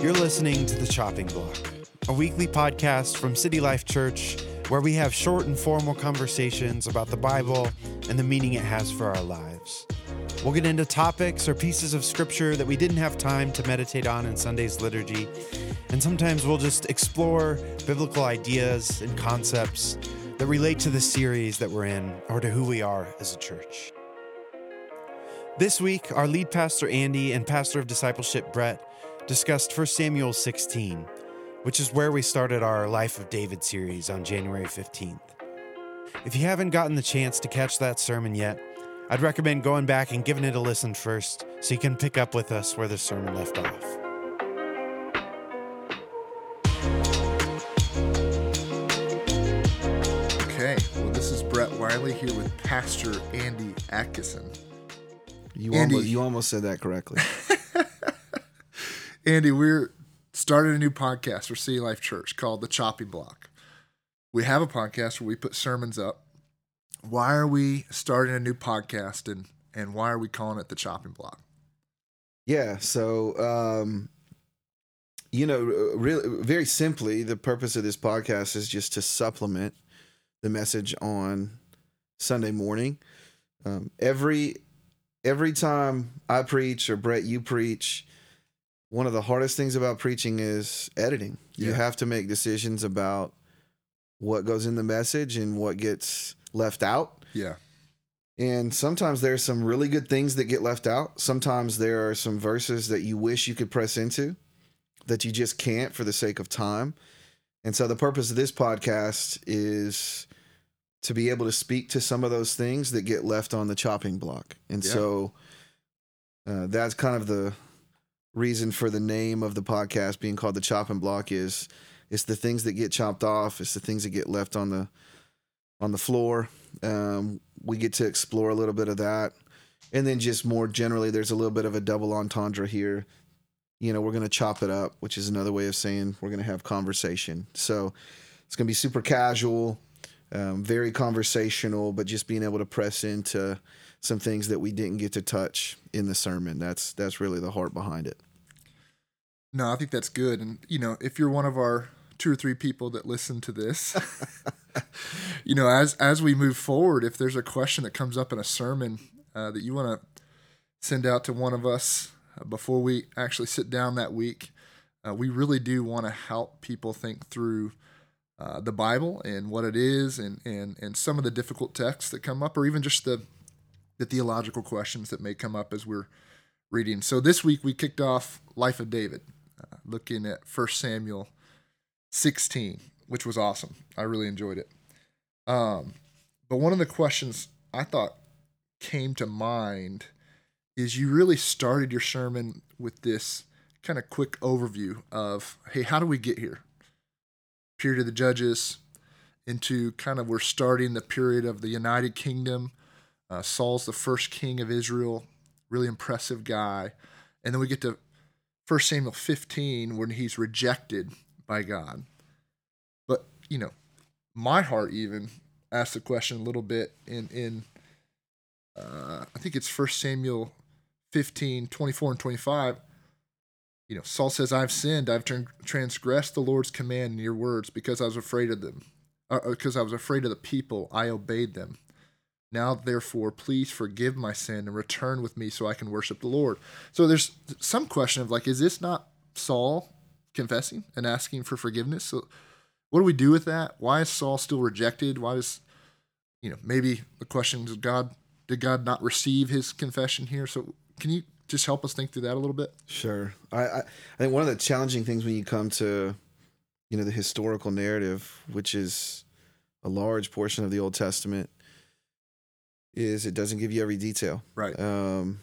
You're listening to The Chopping Block, a weekly podcast from City Life Church where we have short and formal conversations about the Bible and the meaning it has for our lives. We'll get into topics or pieces of scripture that we didn't have time to meditate on in Sunday's liturgy, and sometimes we'll just explore biblical ideas and concepts that relate to the series that we're in or to who we are as a church. This week, our lead pastor Andy and pastor of discipleship Brett discussed 1 Samuel 16, which is where we started our Life of David series on January 15th. If you haven't gotten the chance to catch that sermon yet, I'd recommend going back and giving it a listen first so you can pick up with us where the sermon left off. Okay, well, this is Brett Wiley here with Pastor Andy Atkinson. You Andy. almost you almost said that correctly. Andy, we're starting a new podcast for City Life Church called The Chopping Block. We have a podcast where we put sermons up. Why are we starting a new podcast and, and why are we calling it The Chopping Block? yeah, so um you know, really very simply, the purpose of this podcast is just to supplement the message on Sunday morning. Um, every every time I preach or Brett you preach, one of the hardest things about preaching is editing. You have to make decisions about what goes in the message and what gets left out. Yeah. And sometimes there's some really good things that get left out. Sometimes there are some verses that you wish you could press into that you just can't for the sake of time. And so the purpose of this podcast is to be able to speak to some of those things that get left on the chopping block. And Yeah. so uh, that's kind of the reason for the name of the podcast being called the chopping block is it's the things that get chopped off, it's the things that get left on the on the floor. Um, we get to explore a little bit of that. And then just more generally, there's a little bit of a double entendre here. You know, we're going to chop it up, which is another way of saying we're going to have conversation. So it's going to be super casual, um, very conversational, but just being able to press into some things that we didn't get to touch in the sermon. That's that's really the heart behind it. No, I think that's good. And, you know, if you're one of our two or three people that listen to this, you know, as as we move forward, if there's a question that comes up in a sermon uh, that you want to send out to one of us uh, before we actually sit down that week, uh, we really do want to help people think through uh, the Bible and what it is, and and and some of the difficult texts that come up, or even just the the theological questions that may come up as we're reading. So this week we kicked off Life of David, looking at 1 Samuel 16, which was awesome. I really enjoyed it. Um, but one of the questions I thought came to mind is you really started your sermon with this kind of quick overview of, hey, how do we get here? Period of the Judges into kind of we're starting the period of the United Kingdom. Uh, Saul's the first king of Israel, really impressive guy. And then we get to 1 Samuel 15 when he's rejected by God. But, you know, my heart even asked the question a little bit in, in uh, I think it's 1 Samuel 15, 24 and 25. You know, Saul says, I've sinned. I've transgressed the Lord's command in your words because I was afraid of them. Because I was afraid of the people, I obeyed them. Now, therefore, please forgive my sin and return with me so I can worship the Lord. So there's some question of like, is this not Saul confessing and asking for forgiveness? So what do we do with that? Why is Saul still rejected? Why does, you know, maybe the question is God, did God not receive his confession here? So can you just help us think through that a little bit? Sure. I, I, I think one of the challenging things when you come to, you know, the historical narrative, which is a large portion of the Old Testament, is it doesn't give you every detail. Right. Um,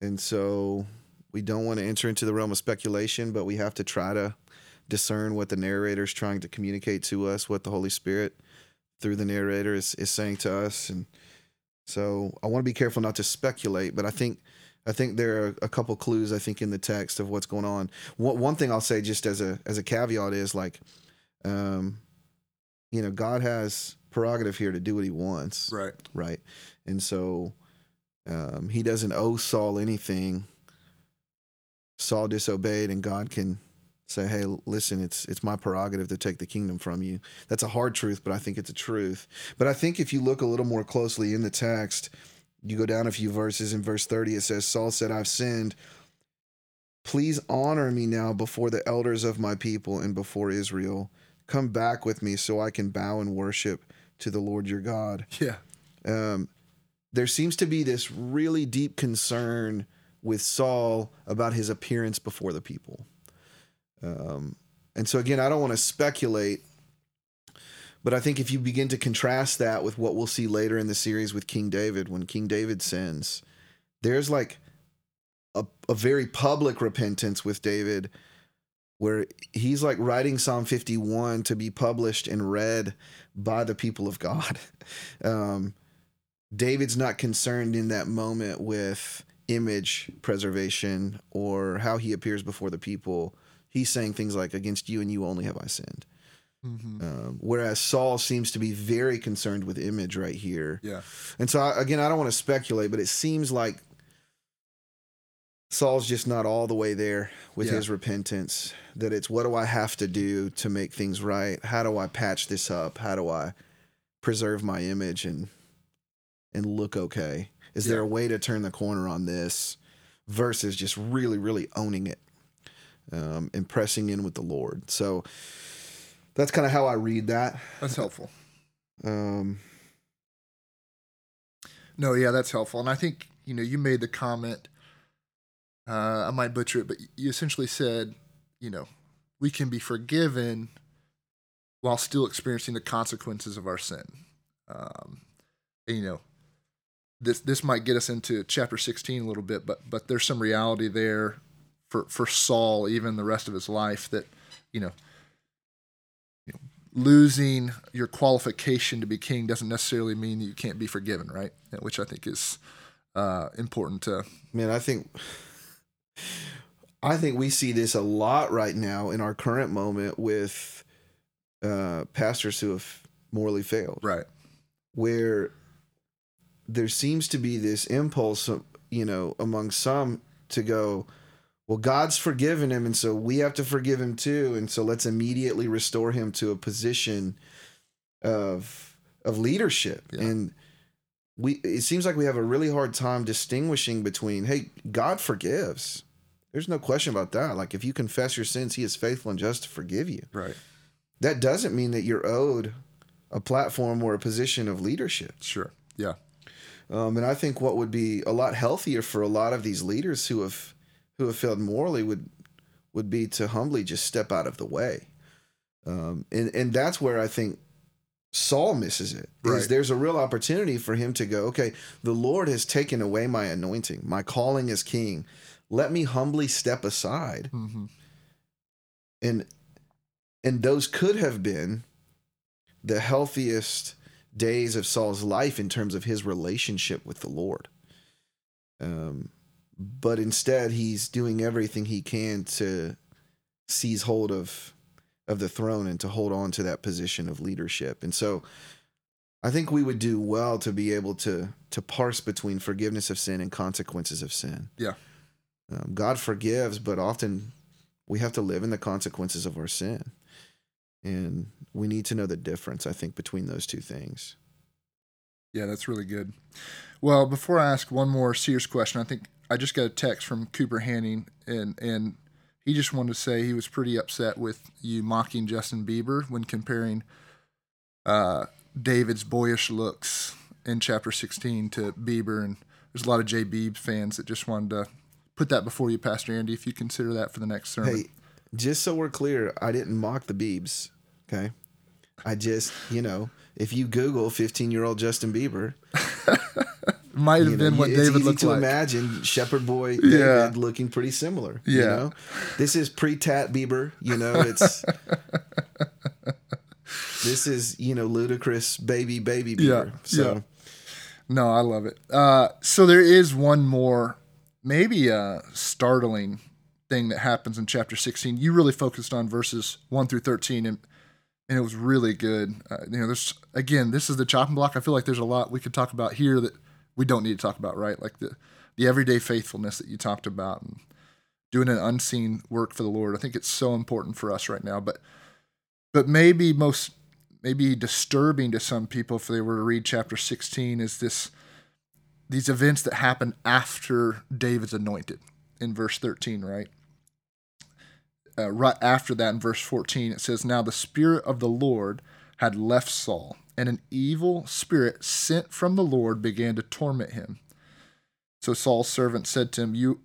and so we don't want to enter into the realm of speculation, but we have to try to discern what the narrator is trying to communicate to us, what the Holy Spirit through the narrator is, is saying to us. And so I want to be careful not to speculate, but I think I think there are a couple clues I think in the text of what's going on. One, one thing I'll say just as a as a caveat is like, um, you know, God has prerogative here to do what He wants, Right. right? And so um, He doesn't owe Saul anything. Saul disobeyed, and God can say, "Hey, listen, it's it's my prerogative to take the kingdom from you." That's a hard truth, but I think it's a truth. But I think if you look a little more closely in the text, you go down a few verses in verse 30 it says Saul said, "I've sinned. Please honor me now before the elders of my people and before Israel. Come back with me so I can bow and worship to the Lord your God." Yeah. um, there seems to be this really deep concern with Saul about his appearance before the people. Um, and so, again, I don't want to speculate, but I think if you begin to contrast that with what we'll see later in the series with King David, when King David sins, there's like a, a very public repentance with David where he's like writing Psalm 51 to be published and read by the people of God. Um, David's not concerned in that moment with image preservation or how he appears before the people. He's saying things like, Against you and you only have I sinned. Mm-hmm. Um, whereas Saul seems to be very concerned with image right here. Yeah. And so, I, again, I don't want to speculate, but it seems like Saul's just not all the way there with Yeah. his repentance. That it's what do I have to do to make things right? How do I patch this up? How do I preserve my image and and look okay? Is there a way to turn the corner on this versus just really, really owning it um, and pressing in with the Lord? So that's kind of how I read that. That's helpful. Um, No, yeah, that's helpful. And I think, you know, you made the comment, uh, I might butcher it, but you essentially said, you know, we can be forgiven while still experiencing the consequences of our sin. Um, and, you know, this this might get us into chapter 16 a little bit, but but there's some reality there for for Saul, even the rest of his life, that you know, you know, losing your qualification to be king doesn't necessarily mean you can't be forgiven, right? Which I think is uh, important to. man, I think I think we see this a lot right now in our current moment with uh, pastors who have morally failed, Right. where there seems to be this impulse, you know, among some to go, well, God's forgiven him, and so we have to forgive him too, and so let's immediately restore him to a position of of leadership. Yeah. And we it seems like we have a really hard time distinguishing between, hey, God forgives. There's no question about that. Like if you confess your sins, he is faithful and just to forgive you. Right. That doesn't mean that you're owed a platform or a position of leadership. Sure. Yeah. Um, and I think what would be a lot healthier for a lot of these leaders who have who have failed morally would would be to humbly just step out of the way. Um, and and that's where I think Saul misses it. Is Right. there's a real opportunity for him to go, okay, the Lord has taken away my anointing, my calling as king. Let me humbly step aside. Mm-hmm. And and those could have been the healthiest days of Saul's life in terms of his relationship with the Lord. Um, but instead, he's doing everything he can to seize hold of of the throne and to hold on to that position of leadership. And so, I think we would do well to be able to to parse between forgiveness of sin and consequences of sin. Yeah. Um, God forgives, but often we have to live in the consequences of our sin. And we need to know the difference, I think, between those two things. Yeah, that's really good. Well, before I ask one more serious question, I think I just got a text from Cooper Hanning, and and he just wanted to say he was pretty upset with you mocking Justin Bieber when comparing uh, David's boyish looks in chapter 16 to Bieber, and there's a lot of J. Beebs fans that just wanted to put that before you, Pastor Andy, if you consider that for the next sermon. Hey, just so we're clear, I didn't mock the Biebs. Okay. I just, you know, if you Google 15 year old Justin Bieber, Might have you know, been what it's David easy looked to like. imagine Shepherd Boy Yeah. David looking pretty similar. You Yeah. know? This is pre tat Bieber, you know, it's this is, you know, Ludacris baby baby Bieber. Yeah, So yeah. No, I love it. Uh, so there is one more, maybe a startling thing that happens in chapter 16. You really focused on verses 1 through 13, and and it was really good. Uh, you know, there's again, this is the chopping block. I feel like there's a lot we could talk about here that we don't need to talk about, right? Like the the everyday faithfulness that you talked about, and doing an unseen work for the Lord. I think it's so important for us right now. But but maybe most maybe disturbing to some people if they were to read chapter 16 is this these events that happen after David's anointed in verse 13, right? Uh, right after that in verse 14 it says now the spirit of the Lord had left Saul and an evil spirit sent from the Lord began to torment him. So Saul's servant said to him, You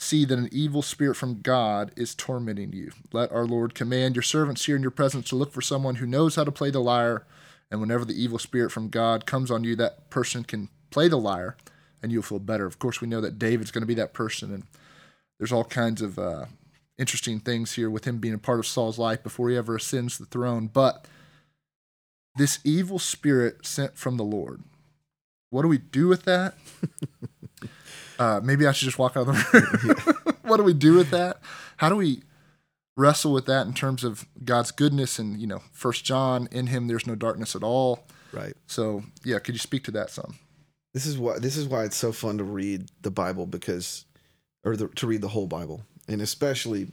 see that an evil spirit from God is tormenting you. Let our Lord command your servants here in your presence to look for someone who knows how to play the lyre. And whenever the evil spirit from God comes on you, that person can play the lyre and you'll feel better. Of course, we know that David's going to be that person. And there's all kinds of uh, interesting things here with him being a part of Saul's life before he ever ascends the throne. But this evil spirit sent from the Lord, what do we do with that? Uh, maybe I should just walk out of the room. what do we do with that? How do we wrestle with that in terms of God's goodness and you know, First John, in Him there's no darkness at all. Right. So yeah, could you speak to that some? This is why this is why it's so fun to read the Bible because, or the, to read the whole Bible, and especially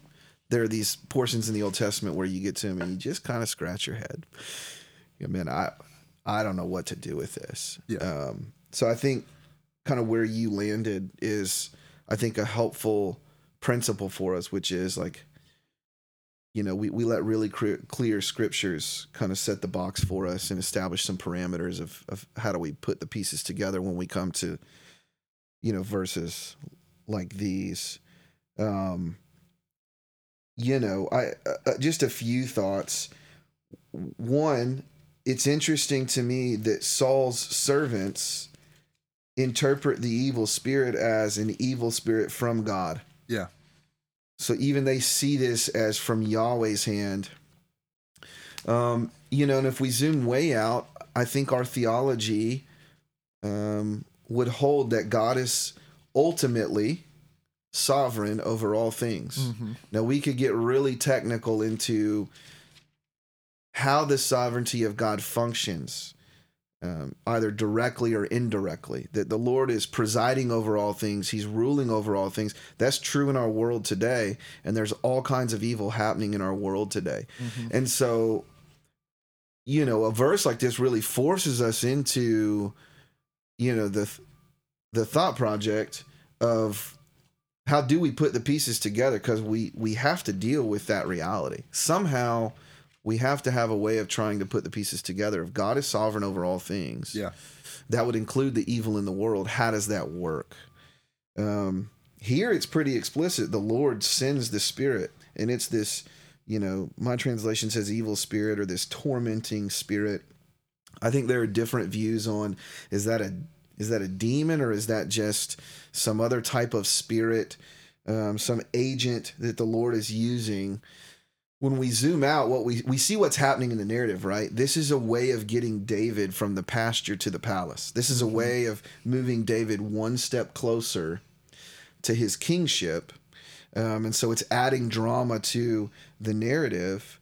there are these portions in the Old Testament where you get to them and you just kind of scratch your head. Yeah, man, I I don't know what to do with this. Yeah. Um, so I think kind of where you landed is I think a helpful principle for us, which is like, you know, we, we let really clear, clear scriptures kind of set the box for us and establish some parameters of, of how do we put the pieces together when we come to, you know, verses like these. Um, you know, I uh, just a few thoughts. One, it's interesting to me that Saul's servants interpret the evil spirit as an evil spirit from God. Yeah. So even they see this as from Yahweh's hand. Um, you know, and if we zoom way out, I think our theology um, would hold that God is ultimately sovereign over all things. Mm-hmm. Now we could get really technical into how the sovereignty of God functions um, either directly or indirectly. That the Lord is presiding over all things, He's ruling over all things. That's true in our world today, and there's all kinds of evil happening in our world today. Mm-hmm. And so, you know, a verse like this really forces us into, you know, the the thought project of how do we put the pieces together because we we have to deal with that reality somehow we have to have a way of trying to put the pieces together. If God is sovereign over all things, Yeah. that would include the evil in the world. How does that work? Um, here it's pretty explicit. The Lord sends the Spirit, and it's this, you know, my translation says evil spirit or this tormenting spirit. I think there are different views on is that a is that a demon or is that just some other type of spirit, um, some agent that the Lord is using when we zoom out what we we see what's happening in the narrative right? This is a way of getting david from the pasture to the palace. This is a way of moving david one step closer to his kingship. Um, and so it's adding drama to the narrative.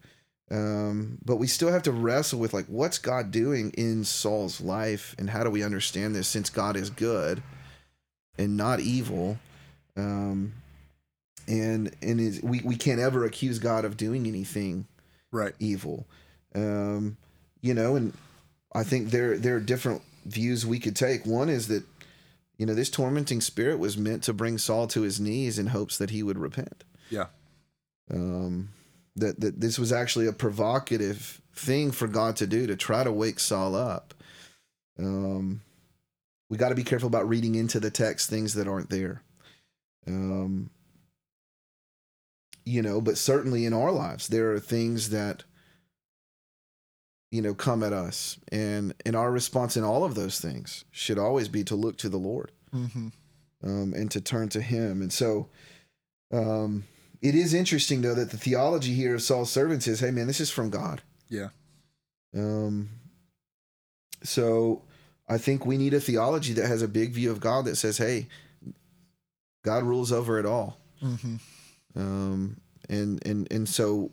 Um, but we still have to wrestle with like what's god doing in saul's life? And how do we understand this since god is good and not evil? Um, and and is we, we can't ever accuse God of doing anything Right. evil. Um, you know, and I think there there are different views we could take. One is that you know this tormenting spirit was meant to bring Saul to his knees in hopes that he would repent. Yeah. Um, that that this was actually a provocative thing for God to do to try to wake Saul up. Um, we got to be careful about reading into the text things that aren't there. Um, you know, but certainly in our lives, there are things that, you know, come at us. And, and our response in all of those things should always be to look to the Lord Mm-hmm. um, and to turn to Him. And so um, it is interesting, though, that the theology here of Saul's servants is hey, man, this is from God. Yeah. Um, so I think we need a theology that has a big view of God that says, hey, God rules over it all. Mm-hmm. Um, and and and so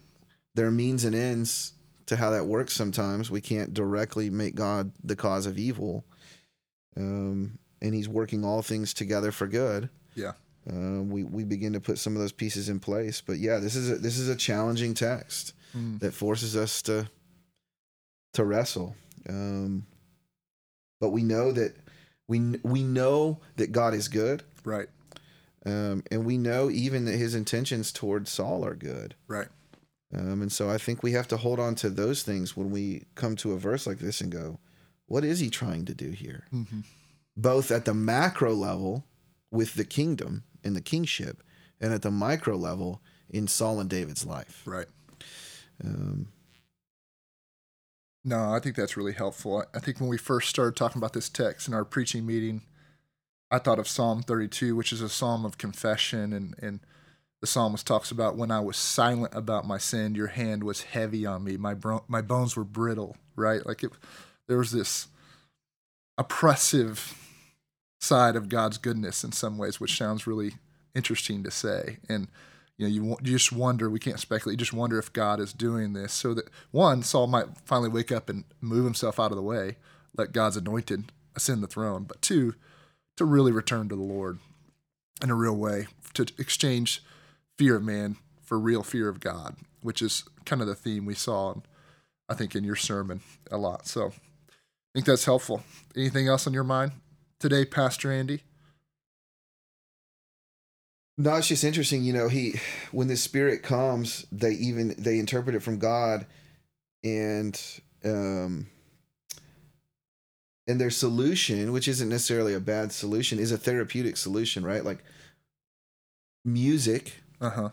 there are means and ends to how that works. Sometimes we can't directly make God the cause of evil, um, and He's working all things together for good. Yeah. uh, we we begin to put some of those pieces in place. But yeah, this is a, this is a challenging text Mm. that forces us to to wrestle. Um, but we know that we we know that God is good, Right. Um, and we know even that His intentions towards Saul are good. Right. Um, and so I think we have to hold on to those things when we come to a verse like this and go, what is he trying to do here? hmm Both at the macro level with the kingdom and the kingship, and at the micro level in Saul and David's life. Right. Um, No, I think that's really helpful. I think when we first started talking about this text in our preaching meeting, I thought of Psalm 32, which is a psalm of confession. And, and the psalmist talks about when I was silent about my sin, your hand was heavy on me. My, bro- my bones were brittle, right? Like it, there was this oppressive side of God's goodness in some ways, which sounds really interesting to say. And you know, you, you just wonder. We can't speculate. You just wonder if God is doing this so that one, Saul might finally wake up and move himself out of the way, let God's anointed ascend the throne. But two, to really return to the Lord in a real way, to exchange fear of man for real fear of God, which is kind of the theme we saw, I think, in your sermon a lot. So, I think that's helpful. Anything else on your mind today, Pastor Andy? no, it's just interesting, you know, he when the spirit comes, they even they interpret it from God and um and their solution, which isn't necessarily a bad solution, is a therapeutic solution, right? Like music Uh huh.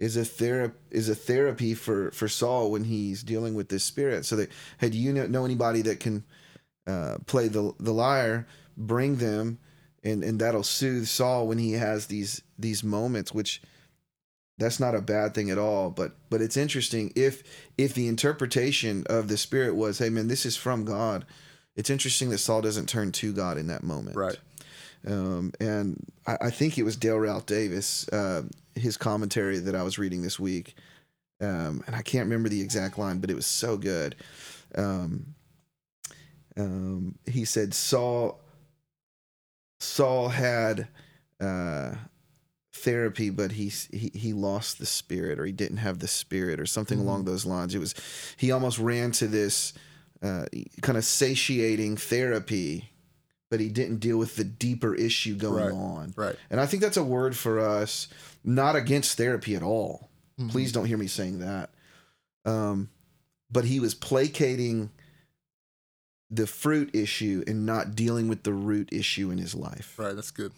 is a thera- is a therapy for for Saul when he's dealing with this spirit. So that hey, do you know, know anybody that can uh, play the the lyre? Bring them, and and that'll soothe Saul when he has these these moments. Which that's not a bad thing at all. But but it's interesting if if the interpretation of the spirit was, hey man, this is from God. It's interesting that Saul doesn't turn to God in that moment, Right. um, and I, I think it was Dale Ralph Davis, uh, his commentary that I was reading this week, um, and I can't remember the exact line, but it was so good. Um, um, he said Saul Saul had uh, therapy, but he, he he lost the spirit, or he didn't have the spirit, or something along those lines. It was he almost ran to this uh, kind of satiating therapy, but he didn't deal with the deeper issue going Right. on. Right. And I think that's a word for us, not against therapy at all. Mhm. Please don't hear me saying that. Um, but he was placating the fruit issue and not dealing with the root issue in his life. Right. That's good.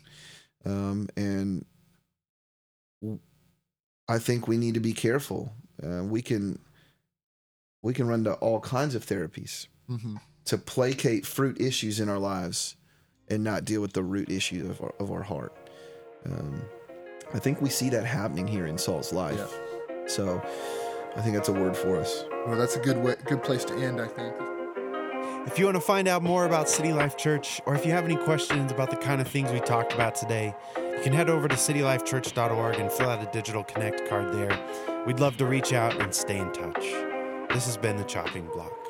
Um, and I think we need to be careful. Uh, we can we can run to all kinds of therapies hmm to placate fruit issues in our lives and not deal with the root issue of our, of our heart. Um, I think we see that happening here in Saul's life. So I think that's a word for us. Well, that's a good way, good place to end, I think. If you want to find out more about City Life Church, or if you have any questions about the kind of things we talked about today, you can head over to citylifechurch.org and fill out a digital connect card there. We'd love to reach out and stay in touch. This has been the Chopping Block.